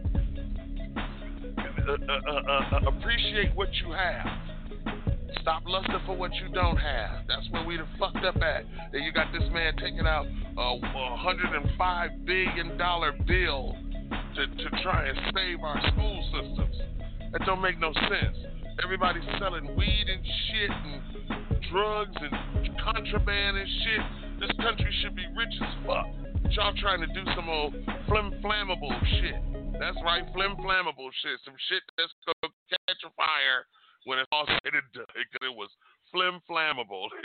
Uh, uh, uh, uh, appreciate what you have. Stop lusting for what you don't have. That's where we the fucked up at. And you got this man taking out a, a hundred and five billion dollar bill to, to try and save our school systems. That don't make no sense. Everybody's selling weed and shit and drugs and contraband and shit. This country should be rich as fuck. But y'all trying to do some old flim flammable shit. That's right, flim flammable shit. Some shit that's gonna catch a fire when it's all said and done. Because it was flim flammable.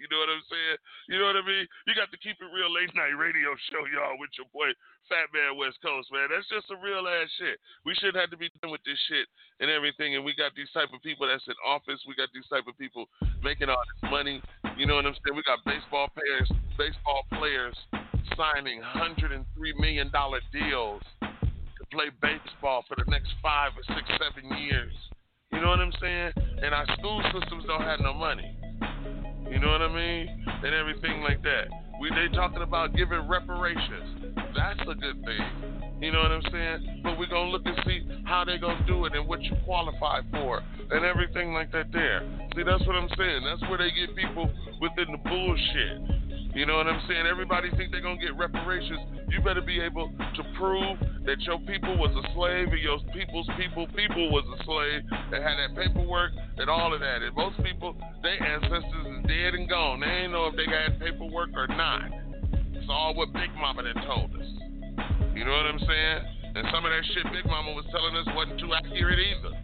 You know what I'm saying? You know what I mean? You got to keep it real late night radio show, y'all, with your boy Phatman WestCoast, man. That's just some real ass shit. We shouldn't have to be done with this shit and everything. And we got these type of people that's in office. We got these type of people making all this money. You know what I'm saying? We got baseball players, baseball players signing hundred and three million dollar deals to play baseball for the next five or six, seven years. You know what I'm saying? And our school systems don't have no money. You know what I mean? And everything like that. We they talking about giving reparations. That's a good thing. You know what I'm saying? But we're gonna look and see how they gonna do it and what you qualify for and everything like that there. See that's what I'm saying. That's where they get people within the bullshit. You know what I'm saying? Everybody think they're gonna get reparations. You better be able to prove that your people was a slave and your people's people people was a slave that had that paperwork and all of that. And most people, their ancestors is dead and gone. They ain't know if they got paperwork or not. It's all what Big Mama done told us. You know what I'm saying? And some of that shit Big Mama was telling us wasn't too accurate either.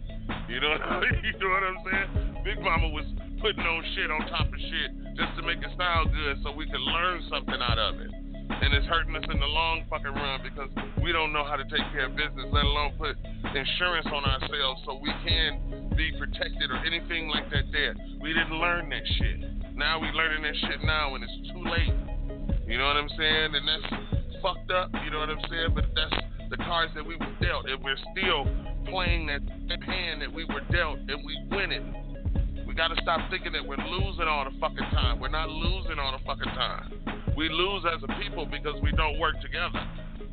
You know, you know what I'm saying? Big Mama was putting on shit on top of shit just to make it sound good so we can learn something out of it. And it's hurting us in the long fucking run because we don't know how to take care of business, let alone put insurance on ourselves so we can be protected or anything like that there. We didn't learn that shit. Now we learning that shit now and it's too late. You know what I'm saying? And that's fucked up, you know what I'm saying? But that's the cards that we were dealt, and we're still playing that hand that we were dealt, and we win it. We gotta stop thinking that we're losing all the fucking time. We're not losing all the fucking time. We lose as a people because we don't work together.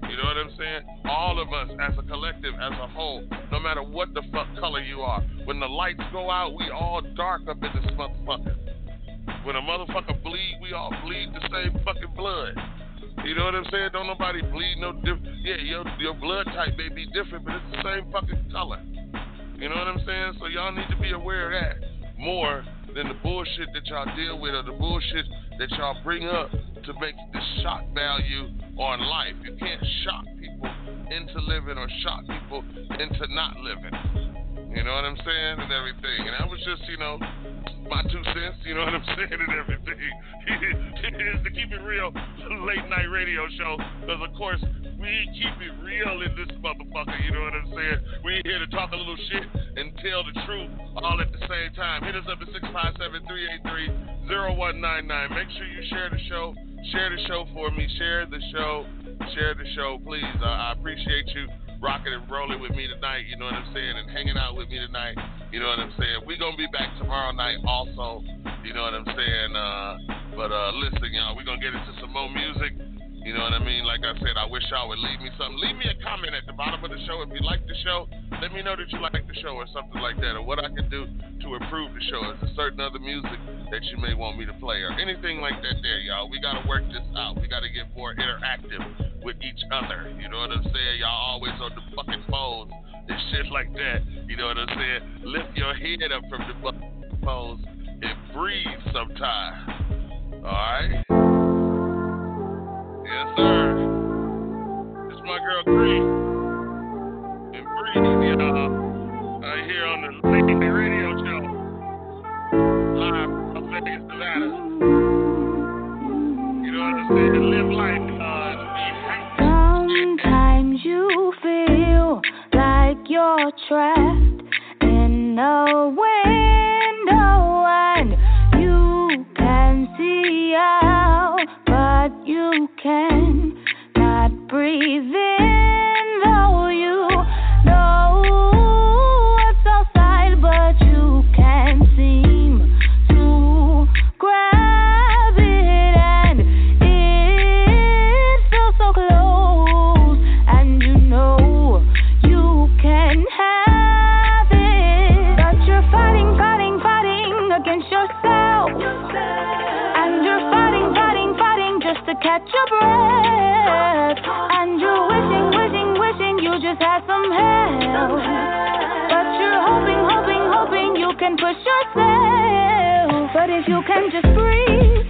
You know what I'm saying? All of us as a collective, as a whole, no matter what the fuck color you are, when the lights go out, we all dark up in this motherfucker. When a motherfucker bleed, we all bleed the same fucking blood. You know what I'm saying? Don't nobody bleed no different. Yeah, your your blood type may be different, but it's the same fucking color. You know what I'm saying? So y'all need to be aware of that more than the bullshit that y'all deal with or the bullshit that y'all bring up to make the shock value on life. You can't shock people into living or shock people into not living. You know what I'm saying? And everything. And that was just, you know, my two cents, you know what I'm saying, and everything. it is to keep it real late night radio show. Because, of course, we keep it real in this motherfucker, you know what I'm saying? We here to talk a little shit and tell the truth all at the same time. Hit us up at 657 383 0199. Make sure you share the show. Share the show for me. Share the show. Share the show, please. I, I appreciate you rocking and rolling with me tonight, you know what I'm saying, and hanging out with me tonight, you know what I'm saying. We're gonna be back tomorrow night also, you know what I'm saying. Uh, but uh, listen, y'all, we're gonna get into some more music. You know what I mean? Like I said, I wish y'all would leave me something. Leave me a comment at the bottom of the show if you like the show. Let me know that you like the show or something like that, or what I can do to improve the show. There certain other music that you may want me to play, or anything like that? There, y'all. We gotta work this out. We gotta get more interactive with each other. You know what I'm saying? Y'all always on the fucking phones and shit like that. You know what I'm saying? Lift your head up from the fucking phones and breathe sometime. All right. Yes, sir. It's my girl Green. And breathe, y'all. Right here on the Night Radio Show. Live from Vegas, Nevada. You? Live life, uh, Sometimes you feel like you're trapped in a window and you can see out, but you can not breathe in, though you know just had some help, but you're hoping, hoping, hoping you can push yourself, but if you can just breathe,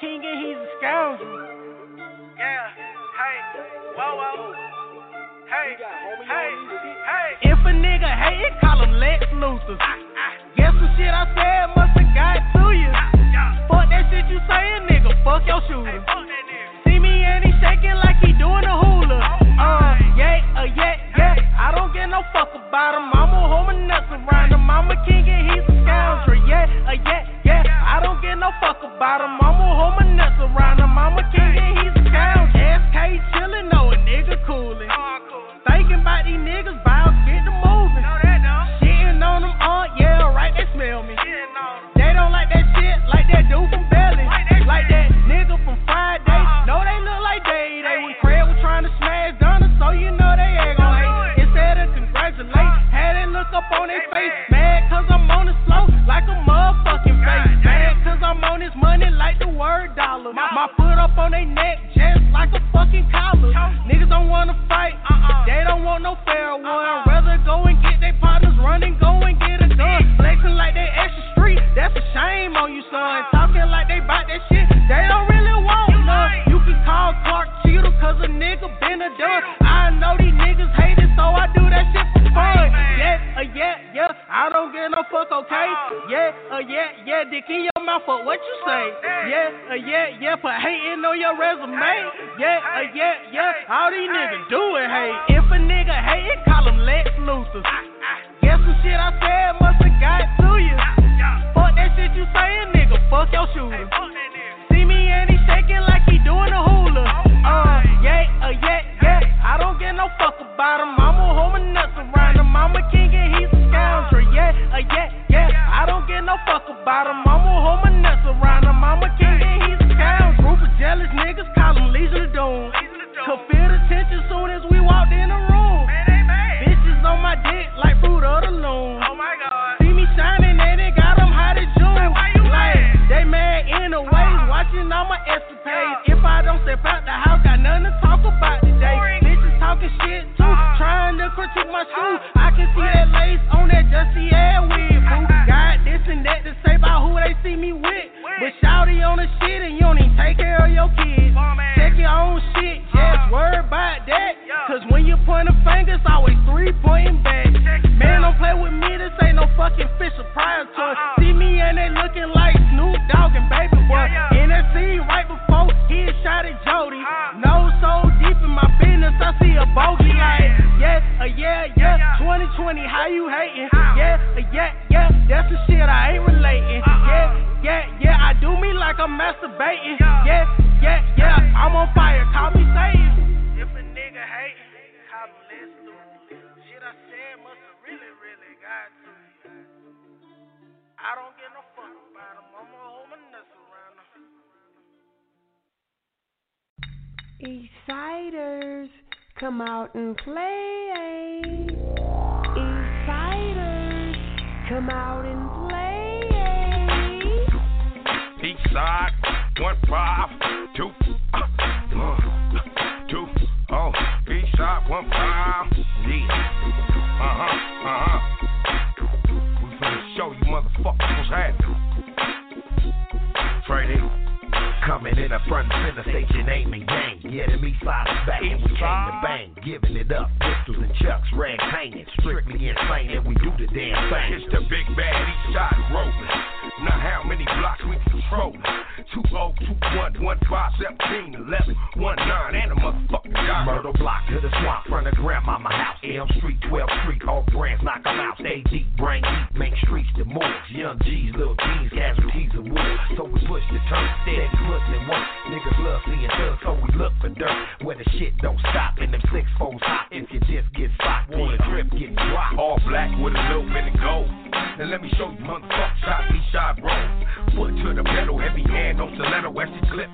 king and he's a scoundrel. Yeah, hey, whoa, whoa. Hey, hey, hey. If a nigga hate it, call him Lex Luthor. Guess the shit I said must have got to you. Fuck that shit you saying, nigga. Fuck your shooter. See me and he shaking like he doing a hula. Oh, uh, yeah, uh, yeah. I don't give no fuck about him. I'm a home and nothing around him. I'm a king and he's a scoundrel. Yeah, uh, yeah, yeah. I don't give no fuck about him. I'm a home and nothing around him. I'm a king and he's a scoundrel. SK chillin', no, a nigga coolin'. Thinking about these niggas, bout get the moving. Shitting on them, uh, yeah, right, they smell me. They don't like that shit like that dude from Belly. Like that. on their face. Mad cause I'm on the slow, like I'm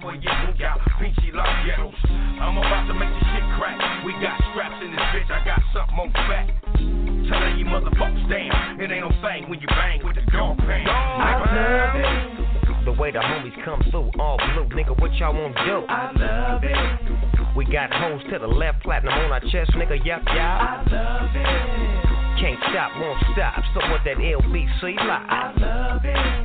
before you move out. Peachy ghettos. I'm about to make this shit crack. We got straps in this bitch. I got something on back. Tell you motherfuckers damn. It ain't no thing when you bang with the dog. I love it. The way the homies come through, all blue. Nigga, what y'all want to do? I love it. We got hoes to the left, platinum on our chest, nigga. Yup, yup. I love it. Can't stop, won't stop. So what that LBC like? I love it.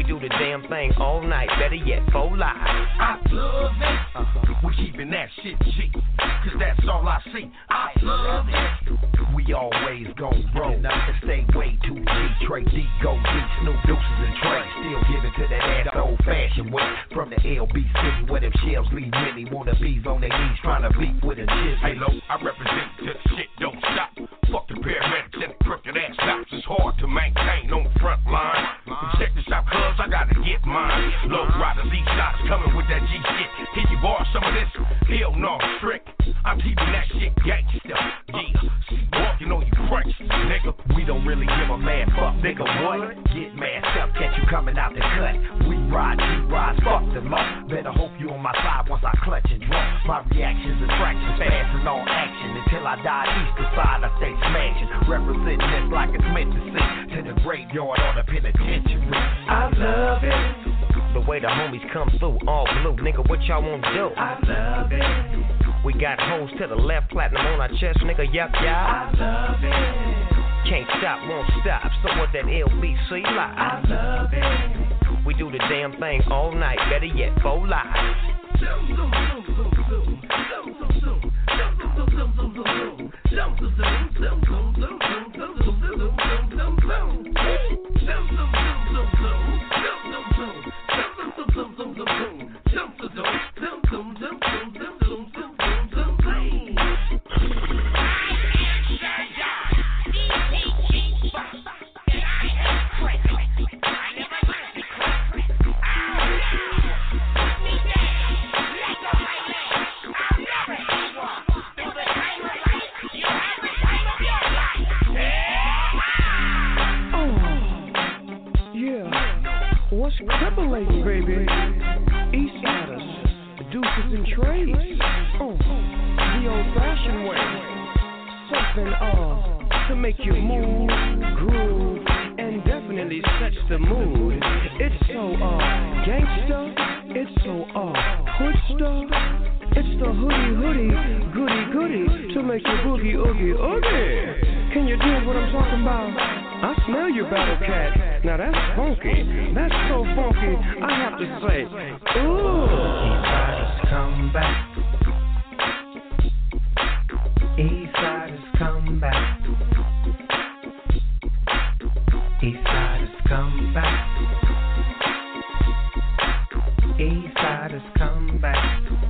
We do the damn thing all night, better yet, full live. I love it. Uh-huh. We keeping that shit G, cause that's all I see. I love it. We always gon' roll. Nothing stay way too G. Trey D, go deep, Snoop Deuces and Trey. Still giving to that ass old fashioned way. From the LB city where them shells leave many wannabes on their knees trying to beat with a jizz. Hey, low, I represent the shit don't stop. Fuck the paramedics and the crooked ass cops. It's hard to maintain on the front line. Check this out, cuz I gotta get mine. Low riders, these shots coming with that G shit. Can you borrow some of this? Hell no, strict. I'm keeping that shit gangsta. Yeah, see, walking on you French, nigga. We don't really give a man fuck, nigga. What? Get masked up, catch you coming out the cut. We ride, you ride, fuck the law. Better hope you on my side once I clutch and draw. My reactions and fractions, fast and all action. Until I die east the side, I stay smashing. Representing this like it's meant to see. To the graveyard or the penitentiary. I love it. The way the homies come through, all blue, nigga, what y'all wanna do? I love it. We got hoes to the left, platinum on our chest, nigga, yup, yup. I love it. Can't stop, won't stop. So what that LBC like? I love it. We do the damn thing all night, better yet, full live. Yeah. Oh, yeah, what's crippling, baby? And trays. Oh, the old-fashioned way. Something uh to make you move, groove, and definitely sets the mood. It's so uh gangsta. It's so uh hood stuff. It's the hoodie hoodie goody goody to make you boogie oogie oogie. Can you do what I'm talking about? I smell you, Battlecat. Now that's funky. That's so funky. I have to say, ooh. Come back. Eastsiders come back. Eastsiders come back. Eastsiders come back.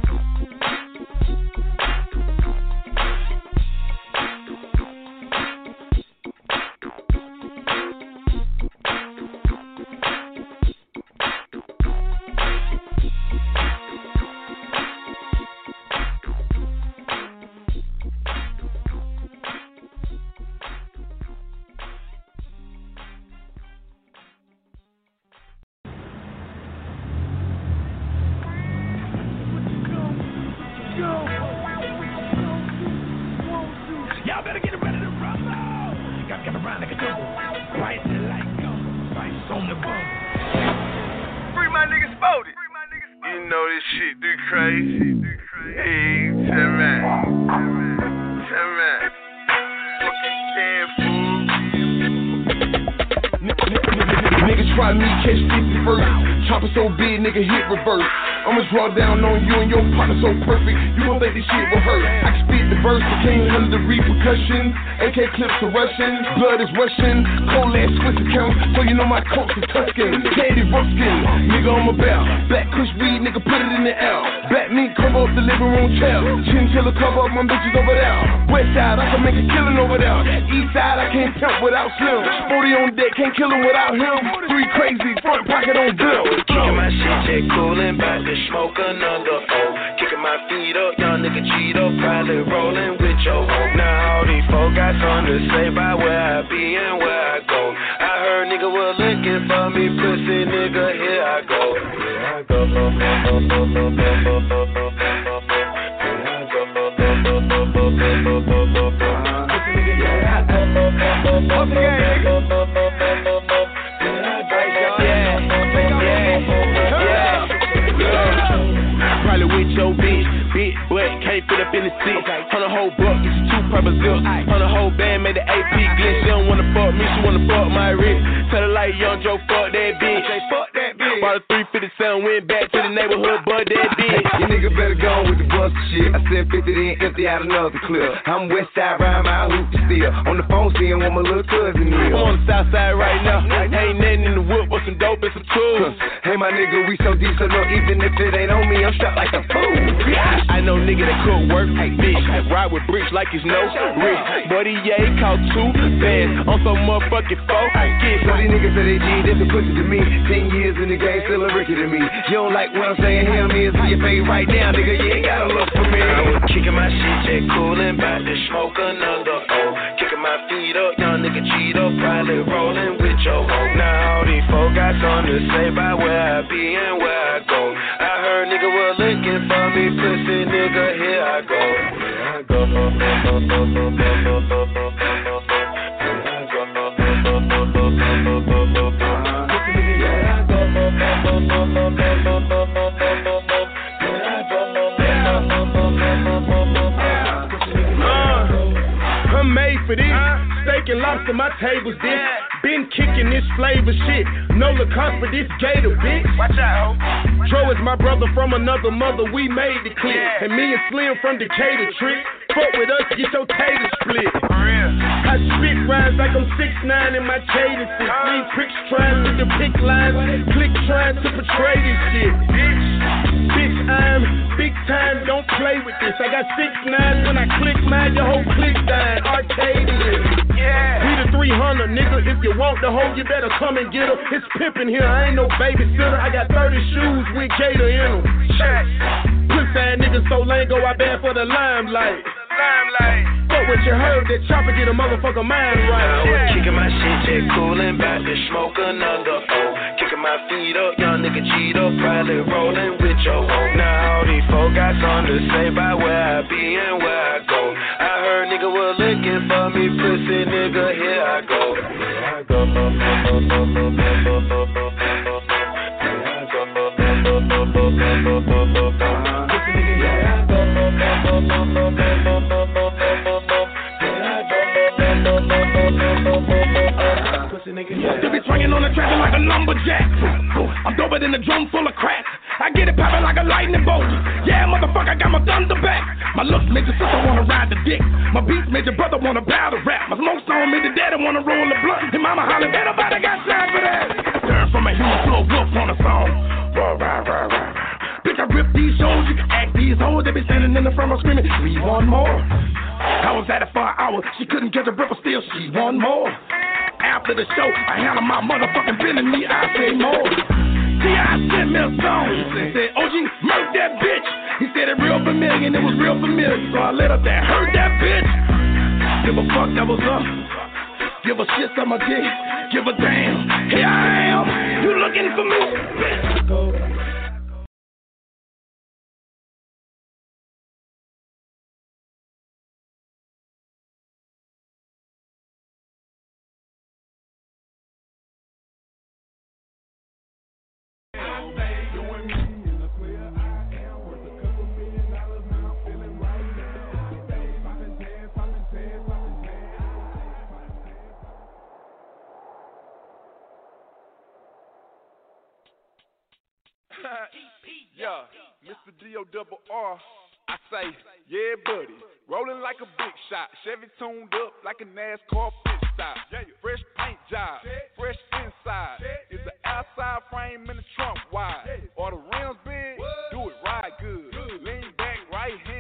Down on you and your partner so perfect. You don't think this shit will hurt. I can spit the verse, but can't the repercussions. AK clips are rushing, blood is rushing. Cold ass Swiss account, so you know my coats are Tuscan. Teddy Ruxpin, nigga on my belt. Black Kush weed, nigga put it in the L. Black meat cover up the living room chair. Chinchilla cover up my bitches over there. West side, I can make a killing over there. East side, I can't pimp without Slim. Sporty on deck, can't kill him without him. Three crazy, front pocket on bill. Kicking my shit, J. Coolin', bout to smoke another O. Kicking my feet up, young nigga Cheeto, probably rolling with your hoe. Now got something to say about where I be and where I go. I heard nigga was looking for me, pussy nigga, here I go. Probably with your bitch, bitch, but can't purple zip. On the whole band, made the AP glitch. She don't wanna fuck me, she wanna fuck my wrist. Tell her like young Joe, fuck A 357, went back to the neighborhood, but that bitch. You nigga better go with the bust shit. I said 50 then empty out another clip. I'm west side riding my hoop still. On the phone seeing what my little cousin is. I'm on the south side right now. Ain't nothing in the whip but some dope and some tools. Hey my nigga, we so deep, so no, even if it ain't on me, I'm strapped like a fool. I know nigga that could work, bitch. Ride with bricks like it's no risk. Buddy, yeah, he caught two bands on some motherfucking four. Get So these niggas that they G, this a pussy to me. Ten years in the game, still a rookie to me. You don't like what I'm saying? Hell, me is in your face right now, nigga. You ain't gotta look for me. I was kicking my shit, just coolin', bout to smoke another O. Kicking my feet up, young nigga cheat up, probably rollin' with your hoe. Now all these folk got something to say about where I be and where I go. I heard nigga was looking for me, pussy nigga, here I go. Here I Uh, Lobster, my table's this. Been kicking this flavor shit. No Lacoste for this gator, bitch. Watch out. Tro is my brother from another mother. We made the clip. And me and Slim from Decatur trick. Fuck with us, get your tater split. I spit rhymes like I'm 6'9 in my cadences. Lean pricks trying to depict lines. Click trying to portray this shit. Bitch, bitch, I'm big time. Don't play with this. I got six nines when I click mine. Your whole click dying. Arcadian. Yeah. 300, nigga. If you want the hoe, you better come and get her. It's pimpin' here. I ain't no babysitter. I got 30 shoes with Gator in them. Niggas so bad for the limelight. Fuck what you heard, that chopper get a motherfucker mind I was kicking my shit, just coolin', bout to smoke another O. Kicking my feet up, young nigga cheat up, probably rollin' with your hoe. Now all these folk got something to say about where I be and where I go. I heard nigga was looking for me, pussy nigga, here I go. Here I go. Still be swinging on the track like a lumberjack. I'm doper than a drum full of crack. I get it poppin' like a lightning bolt. Yeah, motherfucker, I got my thunder back. My looks made your sister wanna ride the dick. My beats made your brother wanna battle rap. My smoke on made the daddy wanna roll the blunt. And mama holler, ain't nobody got time for that. Turn from a human to a wolf on a song. Rah, rah, rah, rah. Bitch, I rip these shows. You can act these hoes. They be standing in the front row screaming, we want more. I was at it for an hour. She couldn't catch a breath, but still she want more. After the show, I handle my motherfucking business. Me, I say more. T.I. sent me a song. He said, OG, murk that bitch. He said it real familiar, and it was real familiar. So I let up that, heard that bitch. Give a fuck, that was up. Give a shit, on my dick. Give a damn. Here I am. You looking for me? Let's Mr. Double R. I say, yeah, buddy. Rolling like a big shot. Chevy tuned up like a NASCAR pit stop. Fresh paint job, fresh inside. Is the outside frame in the trunk wide? Or the rims big? Do it right good. Lean back, right hand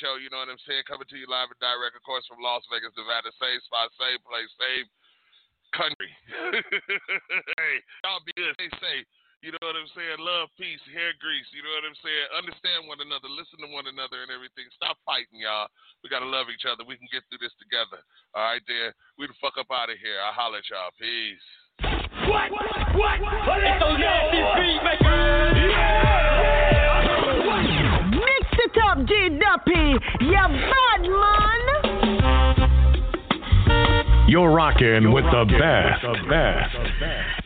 show, you know what I'm saying? Coming to you live and direct, of course, from Las Vegas, Nevada. Same spot, same place, same country. hey, y'all be good. Stay safe. You know what I'm saying? Love, peace, hair grease. You know what I'm saying? Understand one another, listen to one another, and everything. Stop fighting, y'all. We gotta love each other. We can get through this together. All right, there. We the fuck up out of here. I holler at y'all. Peace. What? What? What? what? It's on nasty beat maker. Yeah. yeah. Sit up, G Duppy. You bad man. You're rocking, with, the with the best. best.